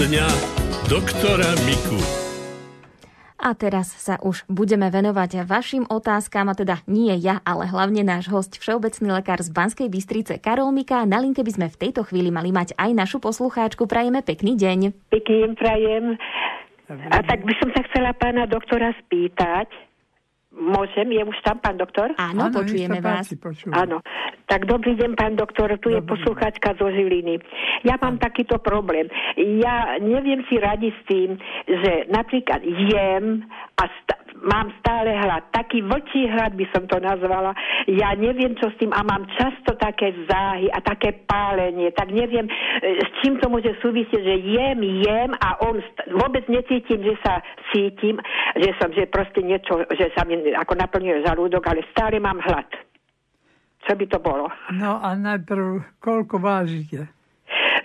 dňa doktora Miku. A teraz sa už budeme venovať vašim otázkam, a teda nie ja, ale hlavne náš host, všeobecný lekár z Banskej Bystrice Karol Mika. Na linke by sme v tejto chvíli mali mať aj našu poslucháčku. Prajeme pekný deň. Pekný prajem. A tak by som sa chcela pána doktora spýtať, Môžem? Je už tam pán doktor? Áno, Áno počujeme vás. Áno. Tak dobrý deň, pán doktor, tu dobrý je poslucháčka zo Žiliny. Ja mám Áno. takýto problém. Ja neviem si radiť s tým, že napríklad jem a sta- mám stále hlad. Taký vlčí hlad by som to nazvala. Ja neviem, čo s tým a mám často také záhy a také pálenie. Tak neviem, e, s čím to môže súvisieť, že jem, jem a on vôbec necítim, že sa cítim, že som, že proste niečo, že sa mi ako naplňuje žalúdok, ale stále mám hlad. Čo by to bolo? No a najprv, koľko vážite?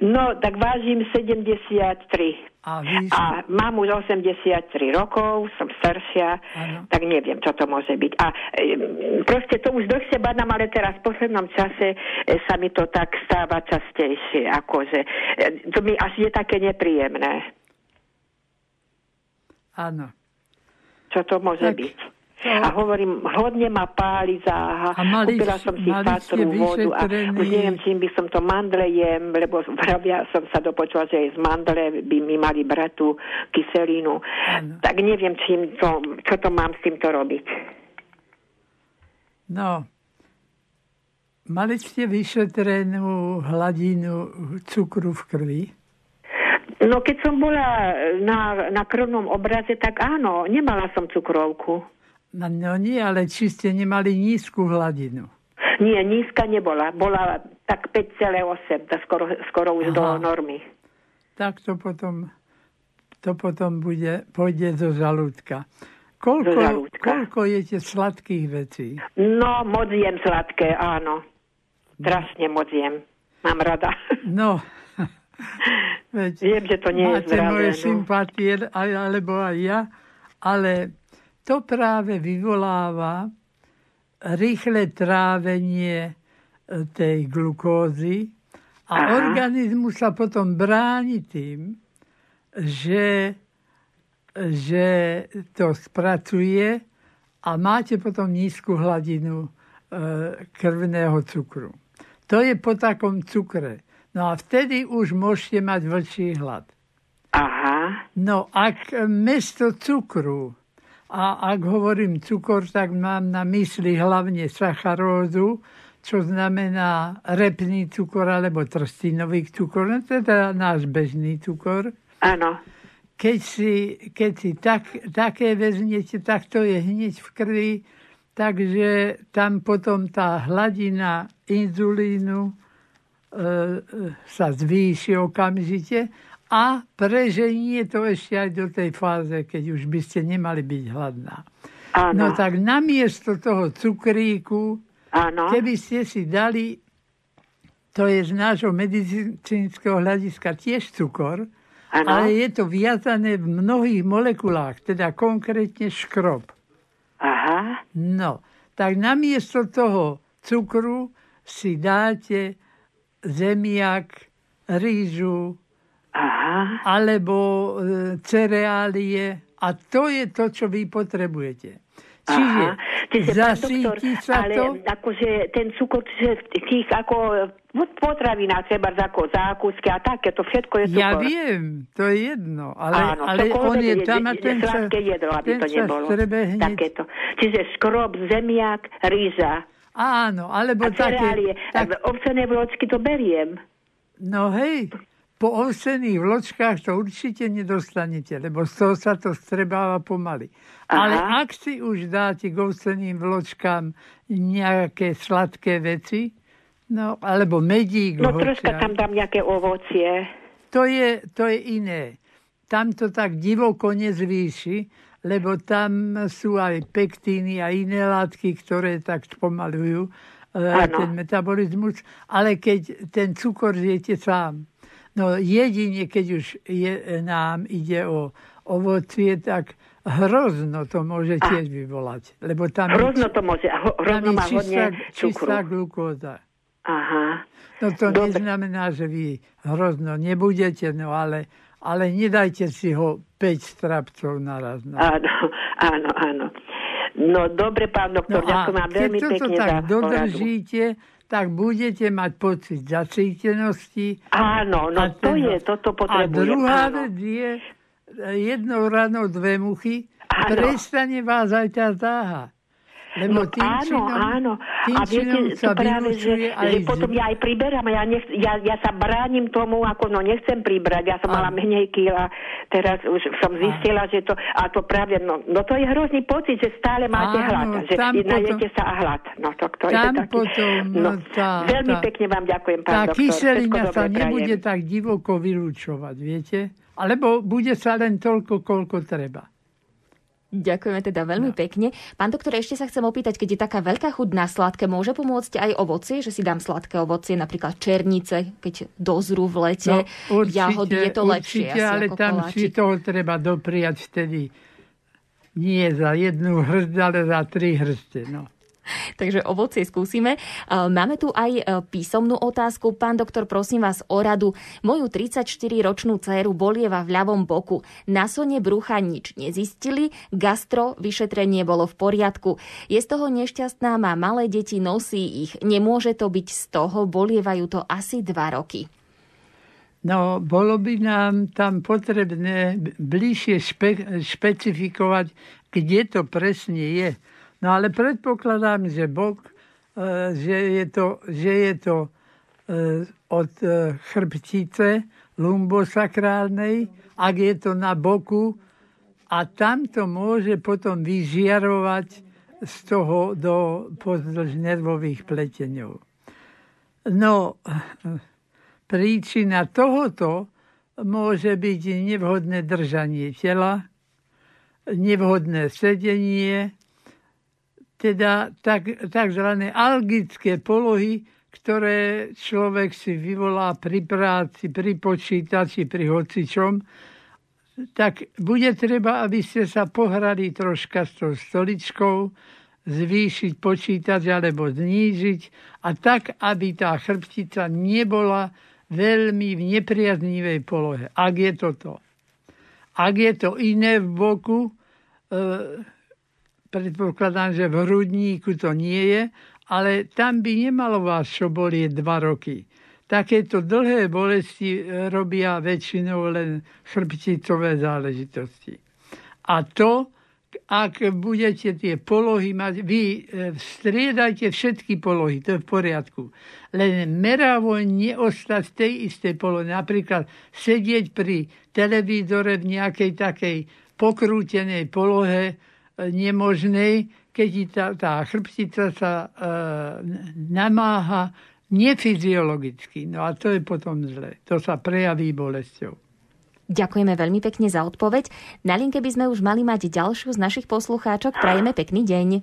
No, tak vážim 73. A, a mám už 83 rokov, som staršia, ano. tak neviem, čo to môže byť. A e, proste to už dlhšie badám, ale teraz v poslednom čase e, sa mi to tak stáva častejšie, akože e, to mi až je také nepríjemné. Áno. Čo to môže tak, byť? A hovorím, hodne ma páli záha. Mali, Kúpila som si fatru vodu a už neviem, čím by som to mandle jem, lebo ja som sa dopočula, že z mandle by mi mali brať tú kyselinu. Ano. Tak neviem, čím to, čo to mám s týmto robiť. No, mali ste vyšetrenú hladinu cukru v krvi? No keď som bola na, na krvnom obraze, tak áno, nemala som cukrovku. No, no nie, ale či ste nemali nízku hladinu? Nie, nízka nebola. Bola tak 5,8, to skoro, skoro už Aha. do normy. Tak to potom, to potom bude, pôjde do žalúdka. Koľko, do žalúdka. koľko jete sladkých vecí? No, moc jem sladké, áno. Strašne moc jem. Mám rada. No, Veď Viem, že to nie máte je zdravé. moje no. sympatie, alebo aj ja, ale to práve vyvoláva rýchle trávenie e, tej glukózy a Aha. organizmus sa potom bráni tým, že, že to spracuje a máte potom nízku hladinu e, krvného cukru. To je po takom cukre. No a vtedy už môžete mať vlčí hlad. Aha. No ak mesto cukru a ak hovorím cukor, tak mám na mysli hlavne sacharózu, čo znamená repný cukor alebo trstinový cukor, no teda náš bežný cukor. Áno. Keď si, keď si tak, také vezmete, tak to je hneď v krvi, takže tam potom tá hladina inzulínu e, e sa zvýši okamžite a preženie to ešte aj do tej fáze, keď už by ste nemali byť hladná. Áno. No tak namiesto toho cukríku, Áno. keby ste si dali, to je z nášho medicínskeho hľadiska tiež cukor, Áno. ale je to viazané v mnohých molekulách, teda konkrétne škrob. Aha. No, tak namiesto toho cukru si dáte zemiak, rýžu, Aha. alebo e, cereálie a to je to, čo vy potrebujete. Čiže zasíti sa ale to... akože ten cukor že tých ako potravinách, treba ako zákusky a také, to všetko je cukor. Ja viem, to je jedno, ale, Áno, ale on je tam a ten sa, jedlo, aby ten to nebolo. Takéto. Čiže škrob, zemiak, rýža. Áno, alebo a také... Tak... Ovsené vločky to beriem. No hej, po ovsených vločkách to určite nedostanete, lebo z toho sa to strebáva pomaly. Aha. Ale ak si už dáte k ovseným vločkám nejaké sladké veci, no, alebo medík. No troška tam dám nejaké ovocie. To je, to je iné. Tam to tak divoko nezvýši, lebo tam sú aj pektíny a iné látky, ktoré tak spomalujú ano. ten metabolizmus. Ale keď ten cukor zjete sám, No jedine, keď už je, nám ide o ovocie, tak hrozno to môže tiež vyvolať. Lebo tam hrozno to môže, hrozno má čistá, čistá glukóza. Aha. No to Dobre. neznamená, že vy hrozno nebudete, no ale, ale nedajte si ho 5 strapcov naraz. No. Áno, áno, áno. No dobre, pán doktor, no ďakujem vám veľmi pekne tak za dodržíte, tak budete mať pocit zacítenosti. Áno, no to ten- je, toto A potrebujem. druhá áno. vec je, e, jednou ranou dve muchy, Áno. prestane vás aj tá záha. No, áno, áno. A viete, to práve, že, že potom ja aj priberám, ja, nech, ja, ja sa bránim tomu, ako no nechcem pribrať, ja som mala Áno. menej kýla, teraz už som zistila, že to, a to práve, no, no to je hrozný pocit, že stále máte Áno, hlad, že najete sa a hlad. No to, to je taký, potom, no, no, tá- veľmi tá- pekne vám ďakujem, pán tá doktor. kyselina Všetko sa dobré nebude prajem. tak divoko vylúčovať, viete? Alebo bude sa len toľko, koľko treba. Ďakujeme teda veľmi No. pekne. Pán doktor, ešte sa chcem opýtať, keď je taká veľká chuť na sladké, môže pomôcť aj ovocie, že si dám sladké ovocie, napríklad černice, keď dozrú v lete, jahody, je to lepšie No, určite, ale tam si koláčik. toho treba dopriať vtedy nie za jednu hrst, ale za tri hrste. No. Takže ovocie skúsime. E, Máme tu aj e, písomnú otázku. Pán doktor, prosím vás o radu. Moju 34-ročnú dceru bolieva v ľavom boku. Na sone brucha nič nezistili, gastro vyšetrenie bolo v poriadku. Je z toho nešťastná, má malé deti, nosí ich. Nemôže to byť z toho, bolievajú to asi dva roky. no, bolo by nám tam potrebné bližšie špe, špecifikovať, kde to presne je. No ale predpokladám, že bok, e, že je to, že je to e, od e, chrbtice lumbosakrálnej, ak je to na boku, a tam to môže potom vyžiarovať z toho do pozdĺž nervových pleteňov. No, príčina tohoto môže byť nevhodné držanie tela, nevhodné sedenie, teda tak, takzvané algické polohy, ktoré človek si vyvolá pri práci, pri počítači, pri hocičom, tak bude treba, aby ste sa pohrali troška s tou stoličkou, zvýšiť počítač alebo znížiť a tak, aby tá chrbtica nebola veľmi v nepriaznivej polohe. Ak je toto. Ak je to iné v boku, e, predpokladám, že v hrudníku to nie je, ale tam by nemalo vás čo bolieť dva roky. Takéto dlhé bolesti e, robia väčšinou len chrbticové záležitosti. A to, ak budete tie polohy mať, vy e, striedajte všetky polohy, to je v poriadku. Len meravo neostať v tej istej polohe. Napríklad sedieť pri televízore v nejakej takej pokrútenej polohe, nemožnej, keď tá, tá chrbtica sa e, namáha nefyziologicky. No a to je potom zle. To sa prejaví bolesťou. Ďakujeme veľmi pekne za odpoveď. Na linke by sme už mali mať ďalšiu z našich poslucháčok. Prajeme pekný deň.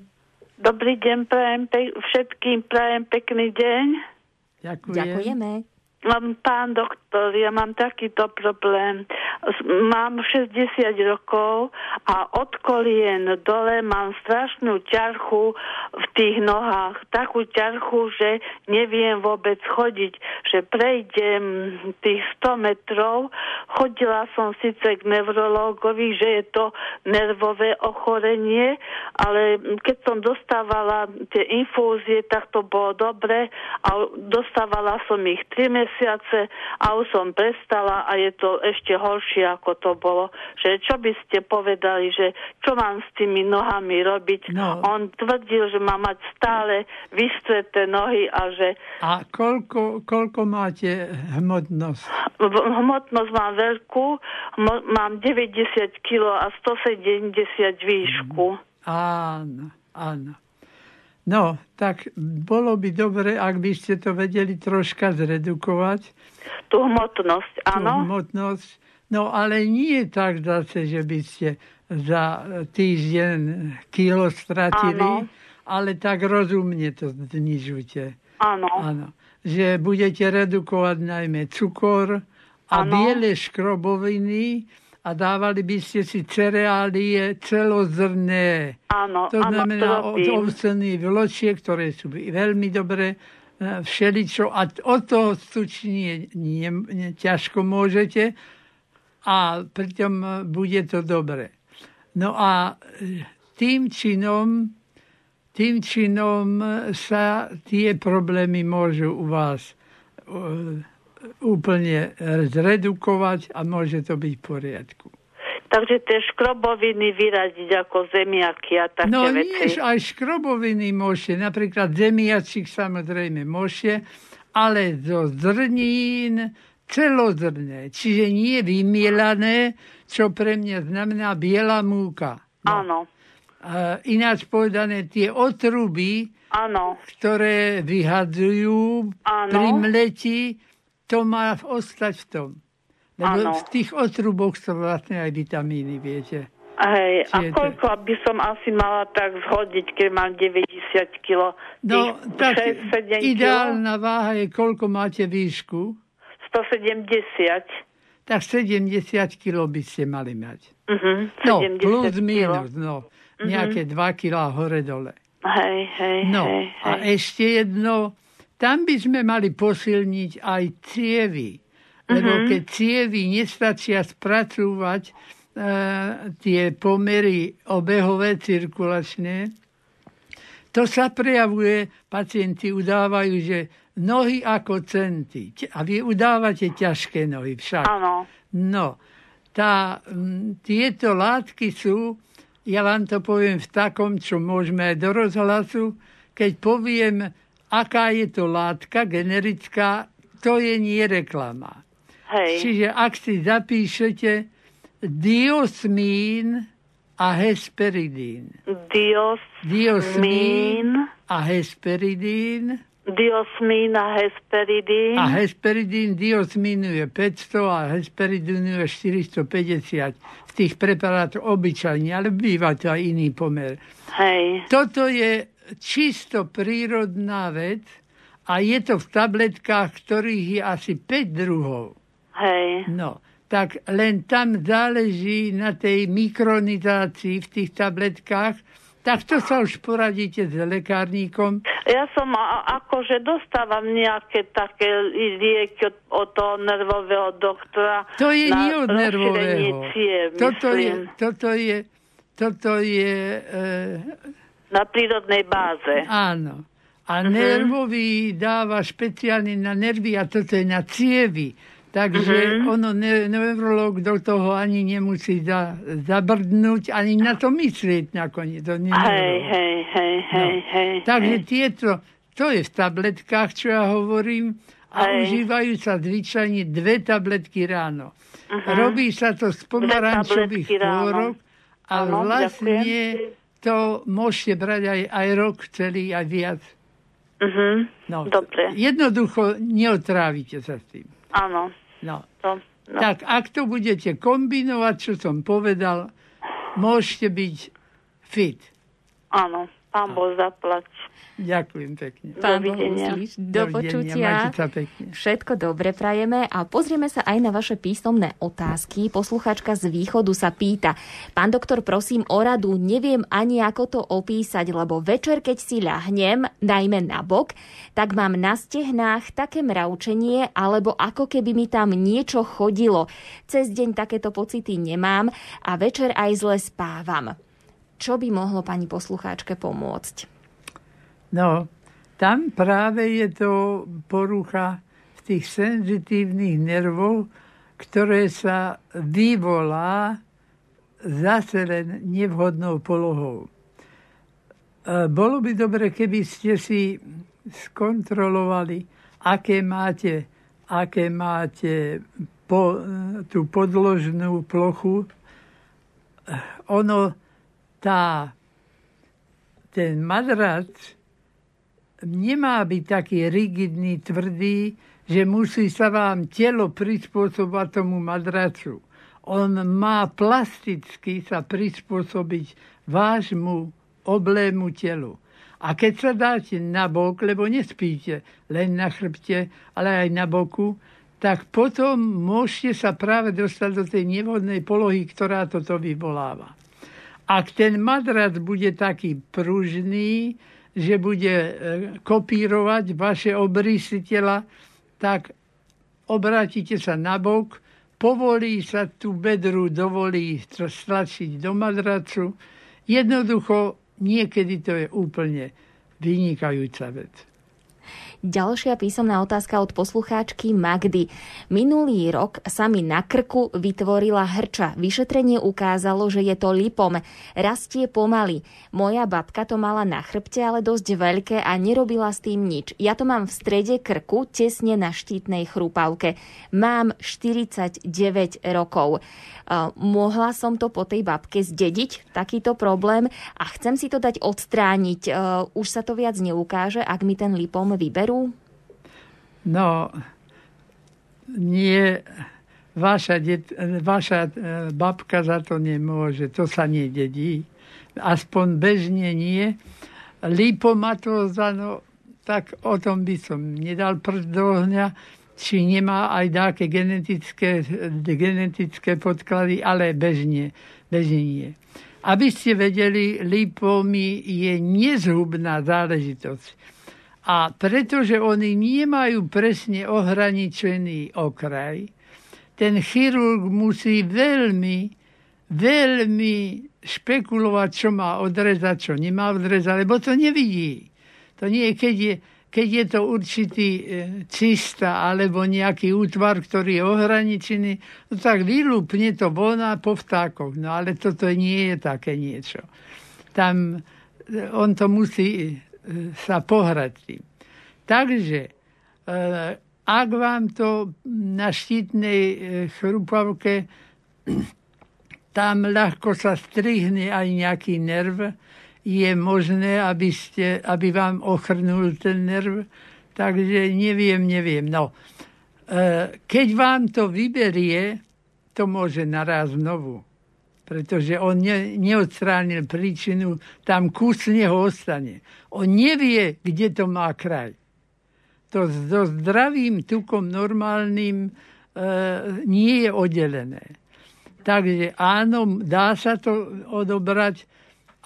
Dobrý deň, prajem pe- všetkým prajem pekný deň. Ďakujem. Ďakujeme. Pán doktor, ja mám takýto problém. Mám 60 rokov a od kolien dole mám strašnú ťarchu v tých nohách. Takú ťarchu, že neviem vôbec chodiť. Že prejdem tých 100 metrov. Chodila som síce k neurológovi, že je to nervové ochorenie, ale keď som dostávala tie infúzie, tak to bolo dobre a dostávala som ich 3 mesiace a už som prestala a je to ešte horšie, ako to bolo. Že čo by ste povedali, že čo mám s tými nohami robiť? No. On tvrdil, že má mať stále vystreté nohy a že A koľko, koľko máte hmotnosť? hmotnosť mám veľkú, mám 90 kg a 170 výšku. Áno, áno. No, tak bolo by dobre, ak by ste to vedeli troška zredukovať, Tú hmotnosť, tú áno? hmotnosť. No, ale nie tak zase, že by ste za týždeň kilo stratili, Áno. ale tak rozumne to znižujte. Áno. Áno. Že budete redukovať najmä cukor a Áno. biele škroboviny a dávali by ste si cereálie celozrné. Áno, To áno, znamená to od robím. ovsených vločiek, ktoré sú veľmi dobré, e, všeličo. A od toho stučnie nie, nie, ťažko môžete. a pritom bude to dobre. No a tým činom, tým činom sa tie problémy môžu u vás úplne zredukovať a môže to byť v poriadku. Takže tie škroboviny vyradiť ako zemiaky a také no, veci. No aj škroboviny môžete, napríklad zemiačik samozrejme môžete, ale zo zrnín celozrné, čiže nie vymielané, čo pre mňa znamená biela múka. No. Áno. Uh, ináč povedané, tie otruby, Áno. ktoré vyhadzujú Áno. pri mleti, to má ostať v tom. Lebo Áno. v tých otruboch sú vlastne aj vitamíny, viete. Hej, a Čiže to- koľko by som asi mala tak zhodiť, keď mám 90 kg? No, tak 6-7 kg? ideálna váha je, koľko máte výšku, 170. tak 70 kg by ste mali mať. Uh-huh, No, 70 plus kilo. minus, no. Nejaké 2 kg hore-dole. Hej, hej, No, hej, a hej. ešte jedno, tam by sme mali posilniť aj cievy. Lebo keď cievy nestačia spracúvať e, tie pomery obehové, cirkulačné, to sa prejavuje, pacienti udávajú, že nohy ako centy. A vy udávate ťažké nohy však. Áno. No, tá, m, tieto látky sú, ja vám to poviem v takom, čo môžeme aj do rozhlasu, keď poviem, aká je to látka generická, to je nie reklama. Hej. Čiže ak si zapíšete diosmín a hesperidín. Dios, Diosmín a hesperidín. diosmín a hesperidín. A hesperidín diosmínu je 500 a hesperidínu je 450 v tých preparátoch obyčajne, ale býva to aj iný pomer. Hej. Toto je čisto prírodná vec a je to v tabletkách, ktorých je asi 5 druhov. Hej. No, tak len tam záleží na tej mikronizácii v tých tabletkách, tak to sa už poradíte s lekárníkom. Ja som akože dostávam nejaké také lieky od, od toho nervového doktora. To je nie od nervového. Ciev, Toto je, toto je, toto je, e, Na prírodnej báze. áno. A Mhm. nervový dáva špeciálne na nervy a toto je na cievy. Takže Mhm. ono, ne, neurolog do toho ani nemusí za, zabrdnúť, ani na to myslieť nakoniec. To Hej, hej, hej, hej, No. hej. Takže hej. tieto, to je v tabletkách, čo ja hovorím, a Hej. užívajú sa zvyčajne dve tabletky ráno. Robí sa to z pomarančových chôrok a Áno, vlastne ďakujem. To môžete brať aj, aj rok celý, aj viac. Mhm. No, Dobre. Jednoducho neotrávite sa s tým. Áno. No. To, no. Tak ak to budete kombinovať, čo som povedal, môžete byť fit. Áno. Pán Boh zaplať. Ďakujem pekne. Pán Boh Dovidenia. uslíš. Do počutia. Všetko dobre prajeme a pozrieme sa aj na vaše písomné otázky. Posluchačka z východu sa pýta. Pán doktor, prosím o radu, neviem ani ako to opísať, lebo večer, keď si ľahnem, najmä na bok, tak mám na stehnách také mravčenie, alebo ako keby mi tam niečo chodilo. Cez deň takéto pocity nemám a večer aj zle spávam. Čo by mohlo pani poslucháčke pomôcť? No, tam práve je to porucha v tých senzitívnych nervov, ktoré sa vyvolá zase len nevhodnou polohou. E, Bolo by dobre, keby ste si skontrolovali, aké máte, aké máte po, tú podložnú plochu. Ono, tá, ten madrac nemá byť taký rigidný, tvrdý, že musí sa vám telo prispôsobať tomu madracu. On má plasticky sa prispôsobiť vášmu oblému telu. A keď sa dáte na bok, lebo nespíte len na chrbte, ale aj na boku, tak potom môžete sa práve dostať do tej nevhodnej polohy, ktorá toto vyvoláva. Ak ten madrac bude taký pružný, že bude e, kopírovať vaše obrysy tela, tak obrátite sa na bok, povolí sa tú bedru, dovolí stlačiť do madracu. Jednoducho, niekedy to je úplne vynikajúca vec. Ďalšia písomná otázka od poslucháčky Magdy. Minulý rok sa mi na krku vytvorila hrča. Vyšetrenie ukázalo, že je to lipom. Rastie pomaly. Moja babka to mala na chrbte, ale dosť veľké a nerobila s tým nič. Ja to mám v strede krku, tesne na štítnej chrúpavke. Mám 49 rokov. Mohla som to po tej babke zdediť, takýto problém a chcem si to dať odstrániť. Už sa to viac neukáže, ak mi ten lipom vyberú? No, nie, vaša, det, vaša e, babka za to nemôže, to sa nededí. Aspoň bežne nie. Lipomatóza, no, tak o tom by som nedal prst do ohňa či nemá aj nejaké genetické, genetické podklady, ale bežne, bežne nie. Aby ste vedeli, lipomy je nezhubná záležitosť. A pretože oni nemajú presne ohraničený okraj, ten chirurg musí veľmi, veľmi špekulovať, čo má odrezať, čo nemá odrezať, lebo to nevidí. To nie je, keď je keď je to určitý e, cista alebo nejaký útvar, ktorý je ohraničený, no tak vylúpne to voná po vtákoch. No ale toto nie je také niečo. Tam e, on to musí sa pohrať tým. Takže ak vám to na štítnej chrupavke tam ľahko sa strihne aj nejaký nerv, je možné, aby, ste, aby vám ochrnul ten nerv. Takže neviem, neviem. No, e, keď vám to vyberie, to môže naraz znovu. Pretože on ne, neodstránil príčinu, tam kus neho ostane. On nevie, kde to má kraj. To so zdravým tukom normálnym e, nie je oddelené. Takže áno, dá sa to odobrať,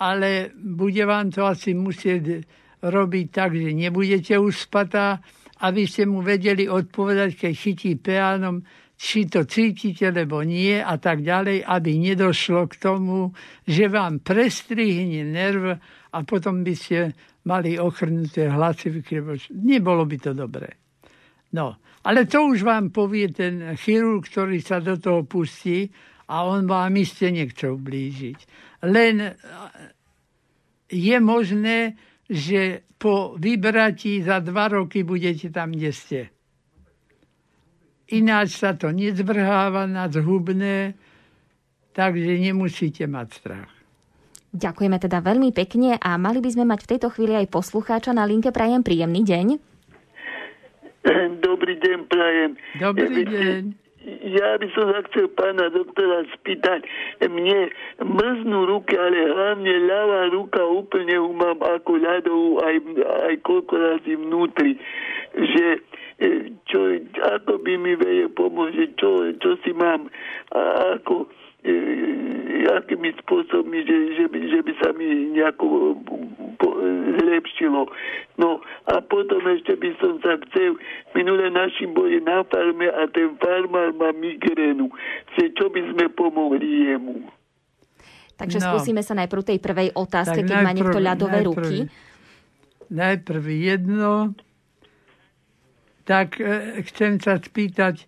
ale bude vám to asi musieť robiť tak, že nebudete už spatá, aby ste mu vedeli odpovedať, keď chytí peánom, či to cítite, alebo nie a tak ďalej, aby nedošlo k tomu, že vám prestrihne nerv a potom by ste mali ochrnuté hlasivky. Nebolo by to dobré. No, ale to už vám povie ten chirurg, ktorý sa do toho pustí a on vám iste nechce ublížiť. Len je možné, že po vybratí za dva roky budete tam, kde ste. Ináč sa to nezvrháva na zhubné, takže nemusíte mať strach. Ďakujeme teda veľmi pekne a mali by sme mať v tejto chvíli aj poslucháča na linke. Prajem príjemný deň. Dobrý deň, prajem. Dobrý deň ja by som sa chcel pána doktora spýtať. Mne mrznú ruky, ale hlavne ľavá ruka úplne ju mám ako ľadovú aj, aj koľko razy vnútri. Že čo, ako by mi veje pomôže, čo, čo si mám, a ako E, akými spôsobmi, že, že, by, že by sa mi nejako zlepšilo. No a potom ešte by som sa chcel, minule našim boli na farme a ten farmár má migrénu. Čo by sme pomohli jemu? Takže no. skúsime sa najprv tej prvej otázke, tak keď najprv, má niekto ľadové najprv, ruky. Najprv jedno. Tak e, chcem sa spýtať,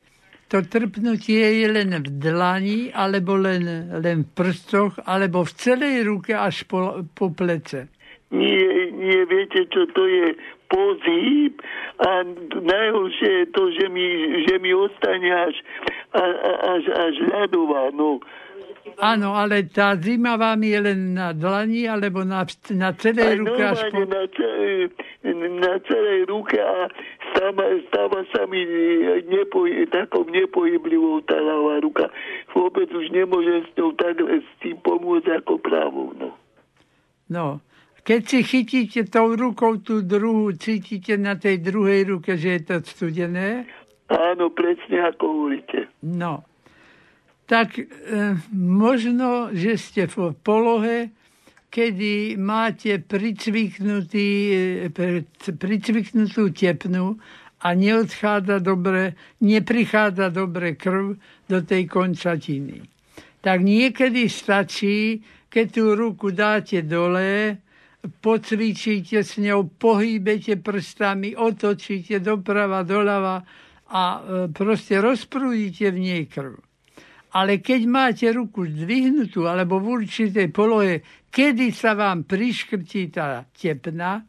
to trpnutie je len v dlani, alebo len, len v prstoch, alebo v celej ruke až po, po plece. Nie, nie viete, čo to je pozýb a najhoršie je to, že mi, že mi ostane až, až, až ľadová. No. Áno, ale tá zima vám je len na dlani alebo na, na celej ruke až po... na, celej, na celej ruke a stáva, stáva sa mi nepoj, takou nepohyblivou tá ľavá ruka. Vôbec už nemôžem s ňou takhle s tým pomôcť ako právou. No. no. Keď si chytíte tou rukou tú druhú, cítite na tej druhej ruke, že je to studené? Áno, presne ako hovoríte. No. Tak e, možno, že ste v polohe, kedy máte pricviknutý, e, pricviknutú tepnu a neodchádza dobre, neprichádza dobre krv do tej končatiny. Tak niekedy stačí, keď tú ruku dáte dole, pocvičíte s ňou, pohýbete prstami, otočíte doprava, doľava a e, proste rozprúdite v nej krv. Ale keď máte ruku zdvihnutú alebo v určitej polohe, kedy sa vám priškrtí tá tepna,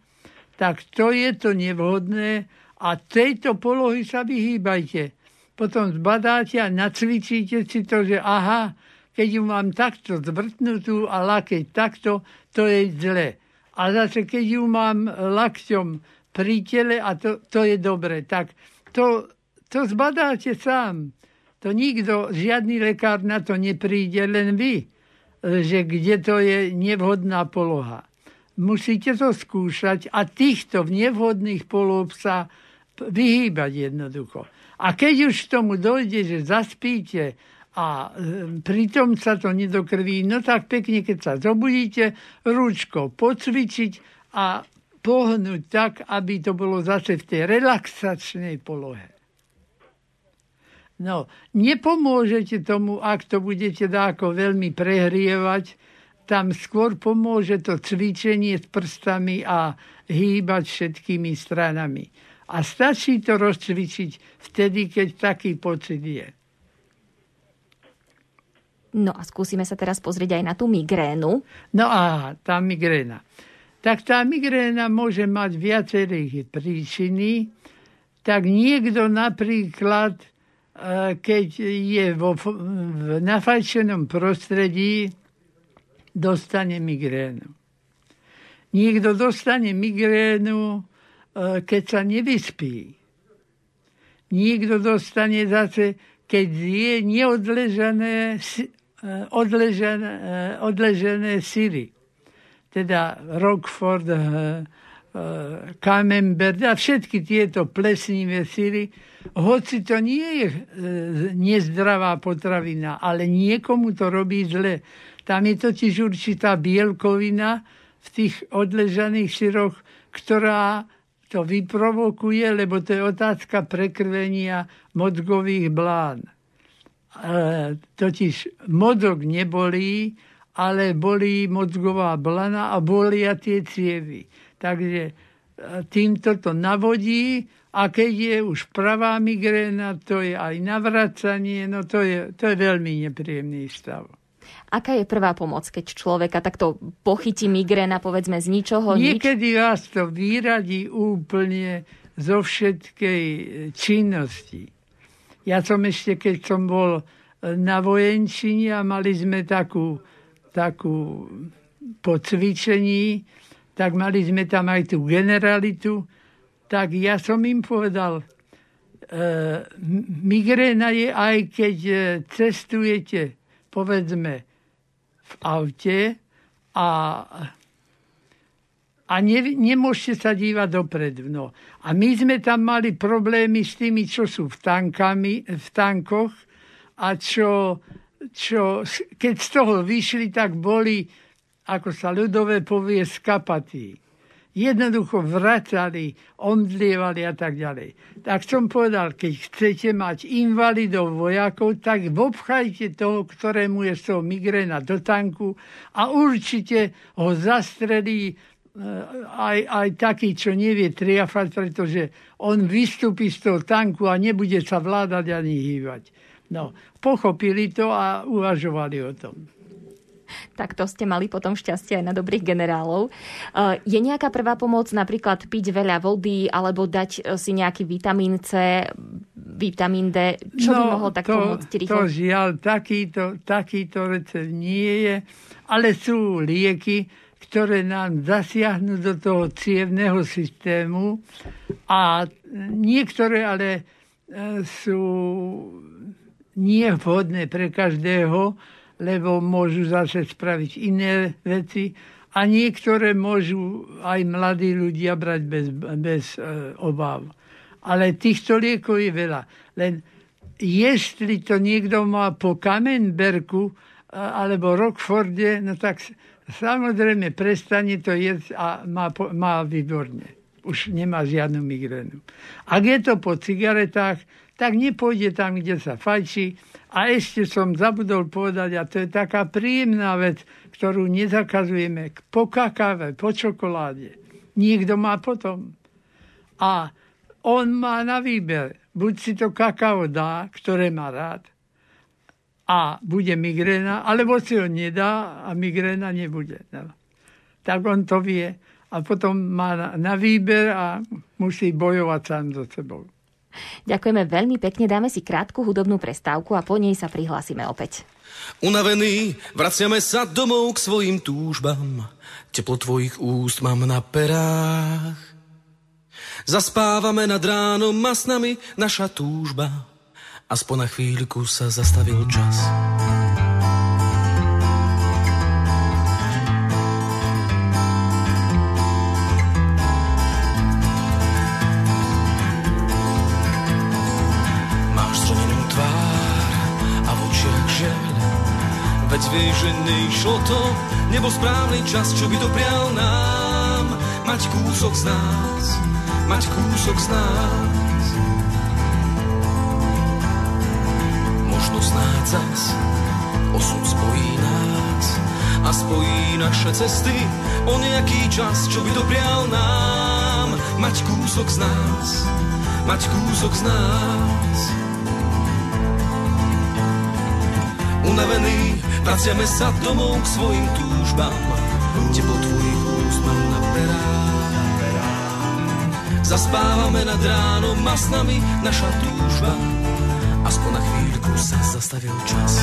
tak to je to nevhodné a tejto polohy sa vyhýbajte. Potom zbadáte a nacvičíte si to, že aha, keď ju mám takto zvrtnutú a lakeť takto, to je zle. A zase keď ju mám lakťom pri tele a to, to je dobre, tak to, to zbadáte sám. To nikto, žiadny lekár na to nepríde, len vy, že kde to je nevhodná poloha. Musíte to skúšať a týchto nevhodných poloh sa vyhýbať jednoducho. A keď už tomu dojde, že zaspíte a e, pritom sa to nedokrví, no tak pekne, keď sa zobudíte, rúčko pocvičiť a pohnúť tak, aby to bolo zase v tej relaxačnej polohe. No, nepomôžete tomu, ak to budete dáko veľmi prehrievať, tam skôr pomôže to cvičenie s prstami a hýbať všetkými stranami. A stačí to rozcvičiť vtedy, keď taký pocit je. No a skúsime sa teraz pozrieť aj na tú migrénu. No a tá migréna. Tak tá migréna môže mať viacerých príčiny. Tak niekto napríklad keď je vo, v nafajčenom prostredí, dostane migrénu. Niekto dostane migrénu, e, keď sa nevyspí. Niekto dostane zase, keď je neodležené e, odležené, odležené síry. Teda Rockford, Camembert a všetky tieto plesnivé síry, hoci to nie je e, nezdravá potravina, ale niekomu to robí zle. Tam je totiž určitá bielkovina v tých odležaných syroch, ktorá to vyprovokuje, lebo to je otázka prekrvenia mozgových blán. E, totiž mozog nebolí, ale bolí mozgová blana a bolia tie cievy. Takže týmto to navodí a keď je už pravá migréna, to je aj navracanie, no to je, to je veľmi nepríjemný stav. Aká je prvá pomoc, keď človeka takto pochytí migréna, povedzme, z ničoho Niekedy nič? vás to vyradí úplne zo všetkej činnosti. Ja som ešte, keď som bol na vojenčine a mali sme takú, takú po cvičení, tak mali sme tam aj tú generalitu, tak ja som im povedal, e, migréna je aj keď e, cestujete, povedzme, v aute a, a ne, nemôžete sa dívať dopredu. No. A my sme tam mali problémy s tými, čo sú v, tankami, v tankoch a čo, čo, keď z toho vyšli, tak boli, ako sa ľudové povie, skapatí jednoducho vracali, omdlievali a tak ďalej. Tak som povedal, keď chcete mať invalidov vojakov, tak vobchajte toho, ktorému je z toho migréna do tanku a určite ho zastrelí e, aj, aj taký, čo nevie triafať, pretože on vystúpi z toho tanku a nebude sa vládať ani hývať. No, pochopili to a uvažovali o tom tak to ste mali potom šťastie aj na dobrých generálov. Eh, je nejaká prvá pomoc napríklad piť veľa vody alebo dať eh, si nejaký vitamín C, vitamín D? Čo no, by mohlo tak to, pomôcť rýchlo? To žiaľ, takýto, takýto recept nie je, ale sú lieky, ktoré nám zasiahnu do toho cievného systému a niektoré ale eh, sú nie vhodné pre každého, lebo môžu zase spraviť iné veci a niektoré môžu aj mladí ľudia brať bez, bez e, obáv. Ale týchto liekov je veľa. Len jestli to niekto má po Kamenberku alebo Rockforde, no tak samozrejme prestane to jesť a má, má výborne. už nemá žiadnu migrénu. Ak je to po cigaretách, tak nepôjde tam, kde sa fajčí. A ešte som zabudol povedať, a to je taká príjemná vec, ktorú nezakazujeme, po kakáve, po čokoláde. Niekto má potom. A on má na výber, buď si to kakao dá, ktoré má rád, a bude migréna, alebo si ho nedá a migréna nebude. No. Tak on to vie a potom má na, na výber a musí bojovať sám so sebou. Ďakujeme veľmi pekne, dáme si krátku hudobnú prestávku a po nej sa prihlásime opäť. Unavený, vraciame sa domov k svojim túžbám. Teplo tvojich úst mám na perách. Zaspávame nad ránom a naša túžba aspoň na chvíľku sa zastavil čas. Veď vieš, že neišlo to, nebo správny čas, čo by doprial nám, mať kúsok z nás, mať kúsok z nás. možno snáď zas osud spojí nás a spojí naše cesty o nejaký čas, čo by doprial nám mať kúsok z nás, mať kúsok z nás. Unavený, vraciame sa domov k svojim túžbám, teplo tvojich úst mám na perách. Zaspávame nad ránom a s nami naša túžba aspoň na chvíľku sa zastavil čas.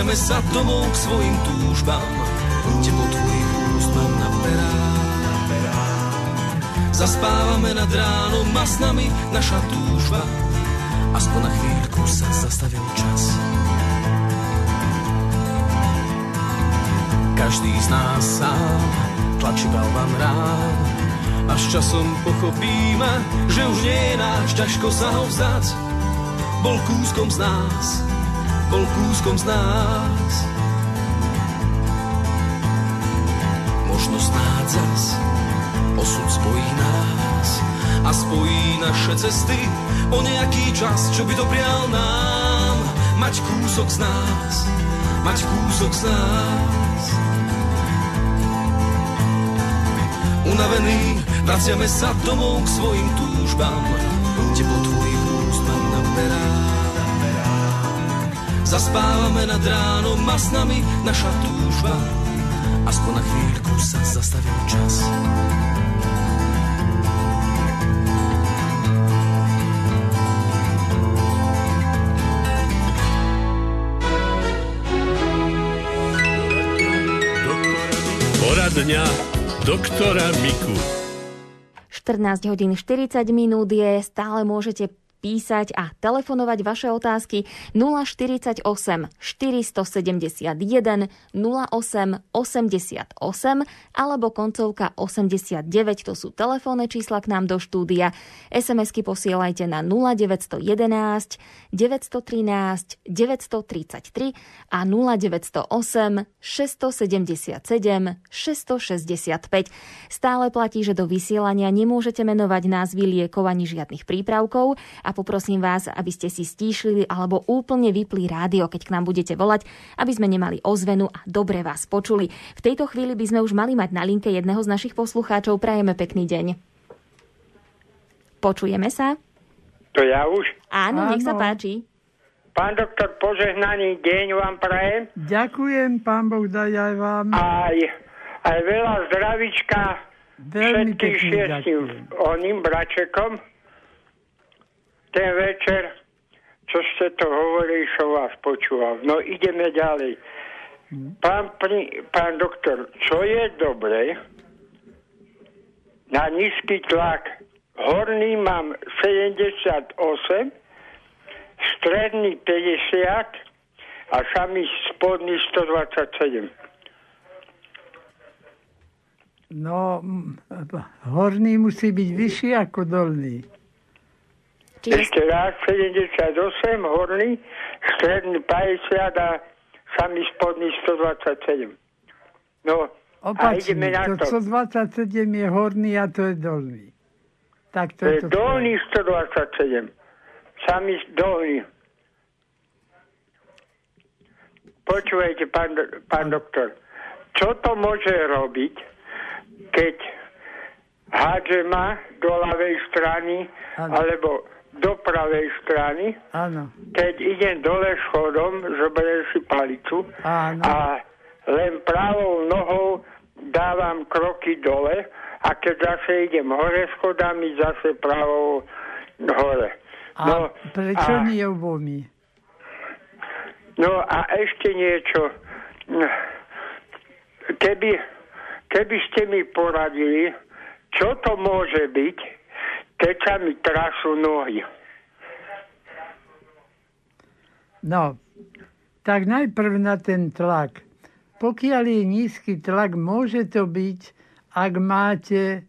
Vraciame sa domov k svojim túžbám. Teplo tvojich úst mám na perách. Zaspávame nad ránom a s nami naša túžba. Aspoň na chvíľku sa zastavil čas. Každý z nás sám tlačí balvan rán. Až časom pochopíme, že už nie je náš ťažko sa ho vzdať. Bol kúskom z nás, bol kúskom z nás. Možno snáď zas osud spojí nás a spojí naše cesty o nejaký čas, čo by doprial nám mať kúsok z nás, mať kúsok z nás. Unavený, vraciame sa domov k svojim túžbám, teplo Zaspávame nad ránom a s nami naša túžba. Aspoň na chvíľku sa zastavil čas. Poradňa doktora Miku. 14 hodín 40 minút je, stále môžete písať a telefonovať vaše otázky 048 471 08 88 alebo koncovka 89, to sú telefónne čísla k nám do štúdia. SMS-ky posielajte na 0911 913 933 a 0908 677 665. Stále platí, že do vysielania nemôžete menovať názvy liekov ani žiadnych prípravkov a a poprosím vás, aby ste si stíšili alebo úplne vypli rádio, keď k nám budete volať, aby sme nemali ozvenu a dobre vás počuli. V tejto chvíli by sme už mali mať na linke jedného z našich poslucháčov. Prajeme pekný deň. Počujeme sa? To ja už? Áno, Áno. nech sa páči. Pán doktor, požehnaný deň vám prajem. Ďakujem, pán Boh, daj aj vám. Aj, aj veľa zdravička Veľmi všetkým šiestim oným bračekom ten večer, čo ste to hovorili, čo vás počúval. No ideme ďalej. Pán, pri, pán doktor, čo je dobré na nízky tlak? Horný mám 78, stredný 50 a samý spodný 127. No, horný musí byť vyšší ako dolný. Čiže Ešte raz 78, horný, stredný 50 a samý spodný 127. No, a Opačne, ideme na to to. 127 je horný a to je dolný. Tak to To je to dolný 127. Samý dolný. Počúvajte, pán, pán doktor, čo to môže robiť, keď hádže ma do ľavej strany Áno. alebo do pravej strany, Áno, keď idem dole schodom, zoberiem si palicu áno. a len pravou nohou dávam kroky dole a keď zase idem hore schodami, zase pravou hore. A prečo a, nie obomi? No a ešte niečo. Keby, keby ste mi poradili, čo to môže byť, keď sa mi trasú nohy. No, tak najprv na ten tlak. Pokiaľ je nízky tlak, môže to byť, ak máte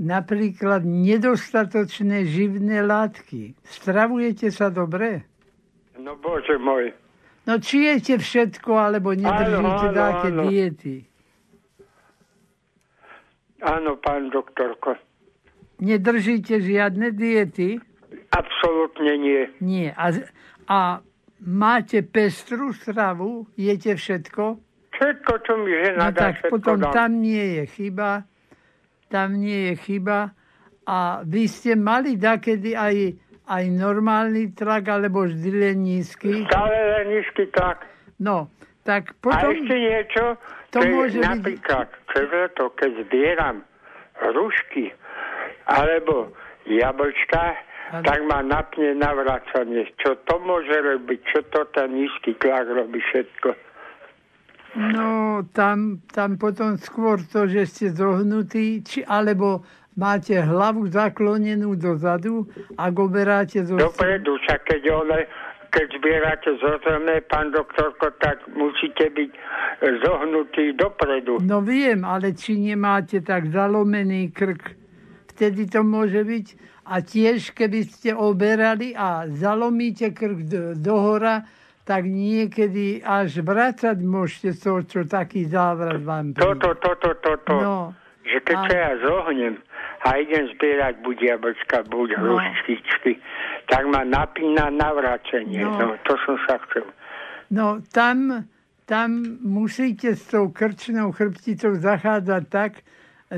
napríklad nedostatočné živné látky. Stravujete sa dobre? No bože môj. No či jete všetko, alebo nedržíte také diety. Áno, pán doktorko. Nedržíte žiadne diety? Absolútne nie. Nie. A, a máte pestrú stravu? Jete všetko? Všetko, čo mi žena No dá, tak potom dám. tam nie je chyba. Tam nie je chyba. A vy ste mali dakedy aj, aj normálny tlak, alebo vždy len nízky? Stále len nízky tlak. No, tak A potom... ešte niečo, to keď môže byť- napríklad to, keď zbieram hrušky alebo jablčka, Áno. tak ma napne navracanie. Čo to môže robiť? Čo to ten nízky tlak robí všetko? No, tam, tam potom skôr to, že ste zohnutí, či, alebo máte hlavu zaklonenú dozadu a goberáte zo Dopredu, však keď one, keď zbierate zo zeme, pán doktorko, tak musíte byť zohnutí dopredu. No viem, ale či nemáte tak zalomený krk, vtedy to môže byť. A tiež, keby ste oberali a zalomíte krk do, dohora, tak niekedy až vracať môžete toho, čo taký závrat vám príde. Toto, toto, toto. No, Že keď A- ja zohnem a idem zbierať buď jablčka, buď No. hruštičky, tak ma napína navracenie. No. No. to som sa chcel. no tam, tam musíte s tou krčnou chrbticou zachádzať tak,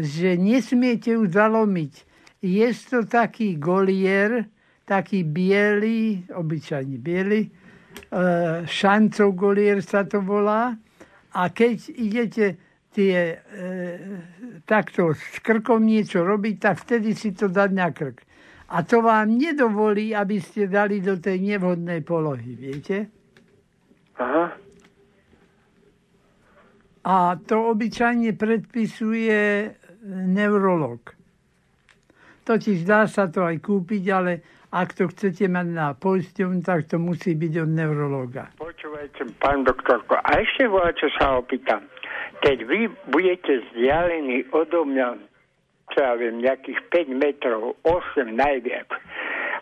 že nesmiete ju zalomiť. Je to taký golier, taký biely, obyčajný biely, e, šancov golier sa to volá. A keď idete tie, e, takto s krkom niečo robiť, tak vtedy si to dať na krk. A to vám nedovolí, aby ste dali do tej nevhodnej polohy, viete? Aha. A to obyčajne predpisuje neurolog. Totiž dá sa to aj kúpiť, ale ak to chcete mať na poisťovnu, tak to musí byť od neurologa. Počúvajte, pán doktorko, a ešte čo sa opýtam. Keď vy budete vzdialení odo mňa, čo ja viem, nejakých 5 metrov, 8 najviac,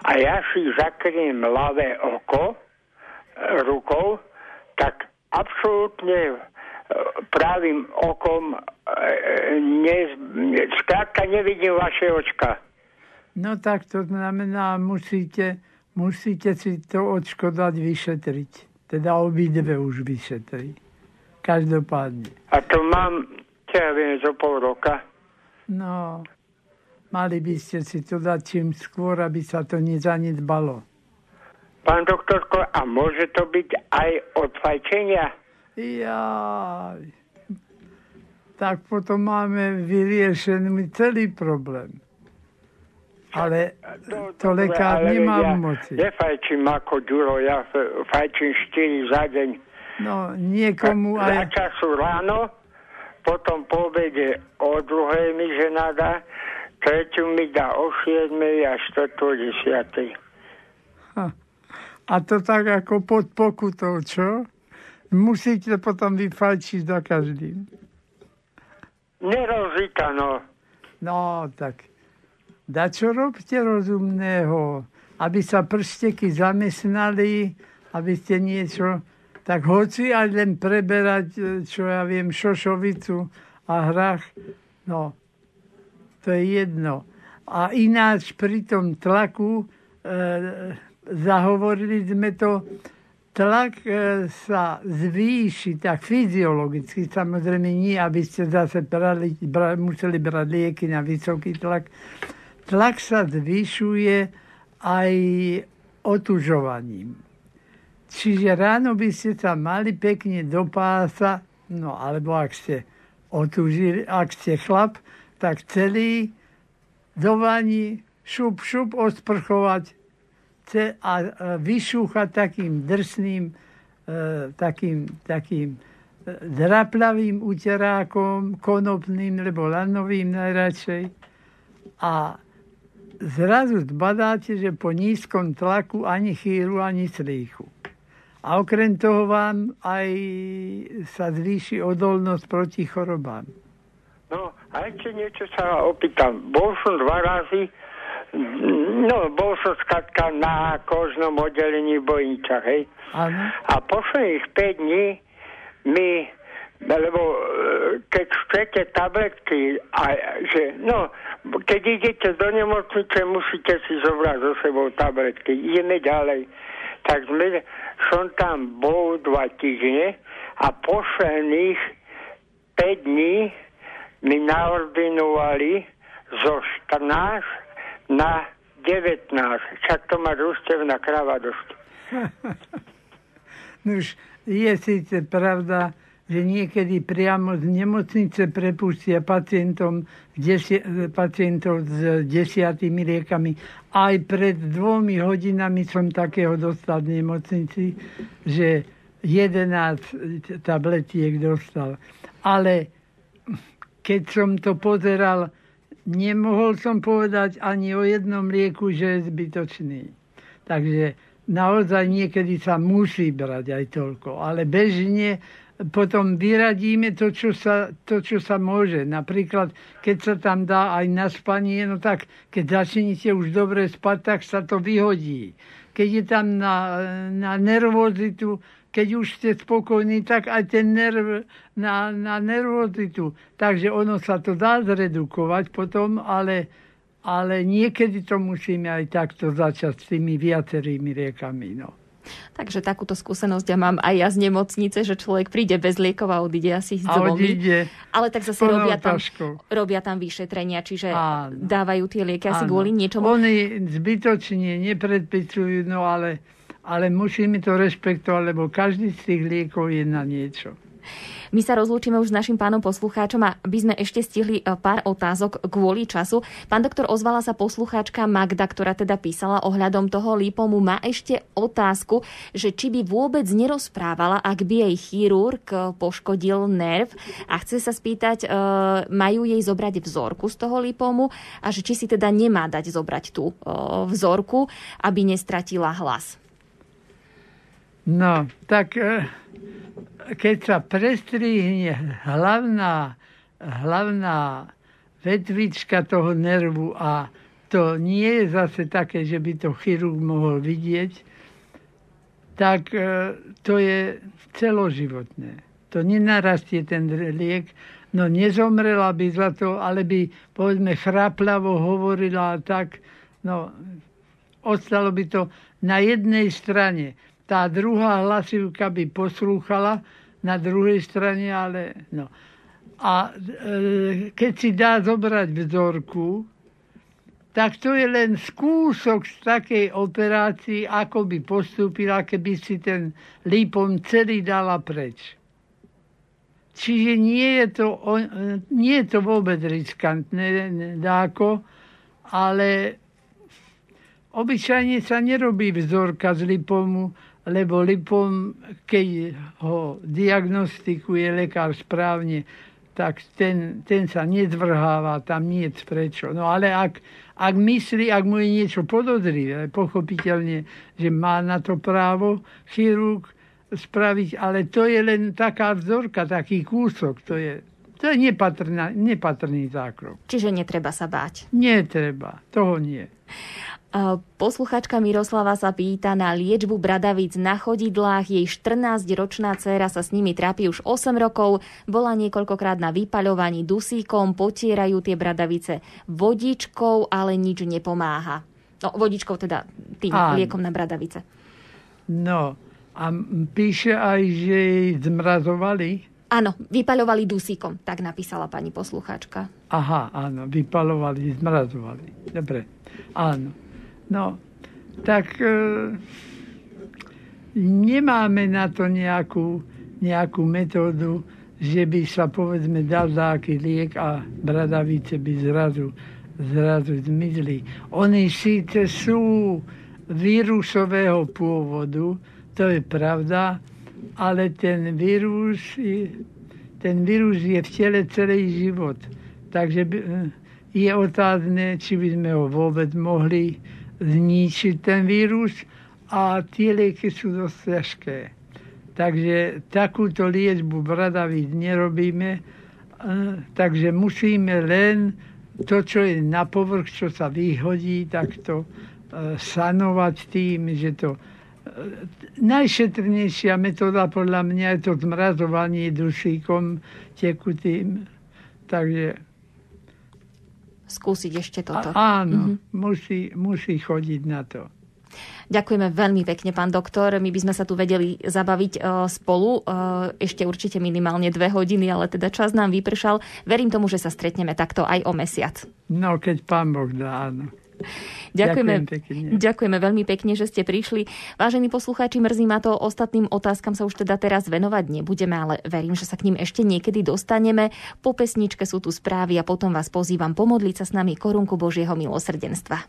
a ja si zakriem ľavé oko e, rukou, tak absolútne pravým okom e, ne, ne, skrátka nevidím vaše očka. No tak to znamená, musíte, musíte si to očko dať vyšetriť. Teda obidve už vyšetriť. Každopádne. A to mám, čo ja viem, zo pol roka. No, mali by ste si to dať čím skôr, aby sa to nezanedbalo. Pán doktorko, a môže to byť aj od fajčenia? Jaj. Tak potom máme vyriešený celý problém. Ale to lekár ale nemá ja v moci. Nefajčím ako Ďuro, ja fajčím 4 za deň No, niekomu aj... času ráno, potom po obede o druhej mi žena dá, tretiu mi dá o 7 a štvrtú 10. A to tak ako pod pokutou, čo? Musíte potom vyfajčiť za každým. Nerozita, no. No, tak da čo robte rozumného, aby sa prsteky zamestnali, aby ste niečo, tak hoci aj len preberať, e, čo ja viem, šošovicu a hrach, no, to je jedno. A ináč pri tom tlaku, e, zahovorili sme to, tlak e, sa zvýši tak fyziologicky, samozrejme nie, aby ste zase brali, bra, museli brať lieky na vysoký tlak. Tlak sa zvyšuje aj otužovaním. Čiže ráno by ste sa mali pekne do pása, no alebo ak ste otužili, ak ste chlap, tak celý do vani šup, šup osprchovať a vyšúchať takým drsným, e, takým, takým e, draplavým uterákom, konopným, alebo lanovým najradšej. A zrazu zbadáte, že po nízkom tlaku ani chýru, ani slíchu. A okrem toho vám aj sa zvýši odolnosť proti chorobám. No, a ešte niečo sa opýtam. Bol som dva razy, no, bol som skratka na kožnom oddelení v Bojničach, hej. Áno. A posledných 5 dní mi, lebo e, keď chcete tabletky, a, že, no, keď idete do nemocnice, musíte si zobrať so sebou tabletky. Ideme ďalej. Tak sme, som tam bol dva týždne a posledných 5 dní mi naordinovali zo 14 na 19. Však to má družstevná krava dosť. No už je síce pravda, že niekedy priamo z nemocnice prepustia pacientom, desi- pacientov s desiatými liekami. Aj pred dvomi hodinami som takého dostal v nemocnici, že 11 tabletiek dostal. Ale keď som to pozeral, nemohol som povedať ani o jednom lieku, že je zbytočný. Takže naozaj niekedy sa musí brať aj toľko. Ale bežne potom vyradíme to čo, sa, to, čo sa môže. Napríklad, keď sa tam dá aj na spanie, no tak keď začnete už dobre spať, tak sa to vyhodí. Keď je tam na, na nervozitu, keď už ste spokojní, tak aj ten nerv na, na nervozitu. Takže ono sa to dá zredukovať potom, ale, ale niekedy to musíme aj takto začať s tými viacerými riekami. No. Takže takúto skúsenosť ja mám aj ja z nemocnice, že človek príde bez liekov a odíde asi A dvomi. Ale tak zase robia tam, robia tam vyšetrenia, čiže Áno. dávajú tie lieky asi Áno. kvôli niečomu. Oni zbytočne nepredpisujú, no ale, ale musíme to rešpektovať, lebo každý z tých liekov je na niečo. My sa rozlúčime už s našim pánom poslucháčom a by sme ešte stihli e, pár otázok kvôli času. Pán doktor, ozvala sa poslucháčka Magda, ktorá teda písala ohľadom toho lípomu. Má ešte otázku, že či by vôbec nerozprávala, ak by jej chirurg e, poškodil nerv a chce sa spýtať, e, majú jej zobrať vzorku z toho lípomu a že či si teda nemá dať zobrať tú vzorku, aby nestratila hlas. No, tak e, keď sa prestrihne hlavná, hlavná vetvička toho nervu a to nie je zase také, že by to chirurg mohol vidieť, tak e, to je celoživotné. To nenarastie ten liek, no nezomrela by za to, ale by povedzme chráplavo hovorila tak, no ostalo by to na jednej strane. Tá druhá hlasivka by poslúchala na druhej strane, ale no. A e, keď si dá zobrať vzorku, tak to je len skúsok z takej operácii, ako by postúpila, keby si ten lípom celý dala preč. Čiže nie je to, nie je to vôbec riskantné, dáko, ale obyčajne sa nerobí vzorka z lipomu, lebo lipom, keď ho diagnostikuje lekár správne, tak ten, ten sa nedvrháva, tam nie prečo. No ale ak, ak myslí, ak mu je niečo podozrivé, pochopiteľne, že má na to právo chirurg spraviť, ale to je len taká vzorka, taký kúsok, to je, to je nepatrný, nepatrný zákrok. Čiže netreba sa báť. Netreba, toho nie. Posluchačka Miroslava sa pýta na liečbu bradavíc na chodidlách. Jej 14-ročná dcéra sa s nimi trápi už 8 rokov. Bola niekoľkokrát na vypaľovaní dusíkom, potierajú tie bradavice vodičkou, ale nič nepomáha. No, vodičkou teda tým Áno. liekom na bradavice. No, a píše aj, že jej zmrazovali? Áno, vypaľovali dusíkom, tak napísala pani poslucháčka. Aha, áno, vypaľovali, zmrazovali. Dobre, áno. No, tak e, nemáme na to nejakú, nejakú metódu, že by sa povedzme dal taký liek a bradavice by zrazu, zrazu zmizli. Oni síce sú vírusového pôvodu, to je pravda, ale ten vírus, ten vírus je v tele celý život. Takže e, je otázne, či by sme ho vôbec mohli zničiť ten vírus a tie lieky sú dosť ťažké. Takže takúto liečbu bradavíc nerobíme, e, takže musíme len to, čo je na povrch, čo sa vyhodí, tak to e, sanovať tým, že to e, najšetrnejšia metóda podľa mňa je to zmrazovanie dusíkom tekutým. Takže skúsiť ešte toto. A, áno, mm-hmm. musí, musí chodiť na to. Ďakujeme veľmi pekne, pán doktor. My by sme sa tu vedeli zabaviť uh, spolu uh, ešte určite minimálne dve hodiny, ale teda čas nám vypršal. Verím tomu, že sa stretneme takto aj o mesiac. No, keď pán Boh dá, áno. Ďakujeme, ďakujeme, ďakujeme veľmi pekne, že ste prišli. Vážení poslucháči, mrzí ma to, ostatným otázkam sa už teda teraz venovať nebudeme, ale verím, že sa k ním ešte niekedy dostaneme. Po pesničke sú tu správy a potom vás pozývam pomodliť sa s nami korunku Božieho milosrdenstva.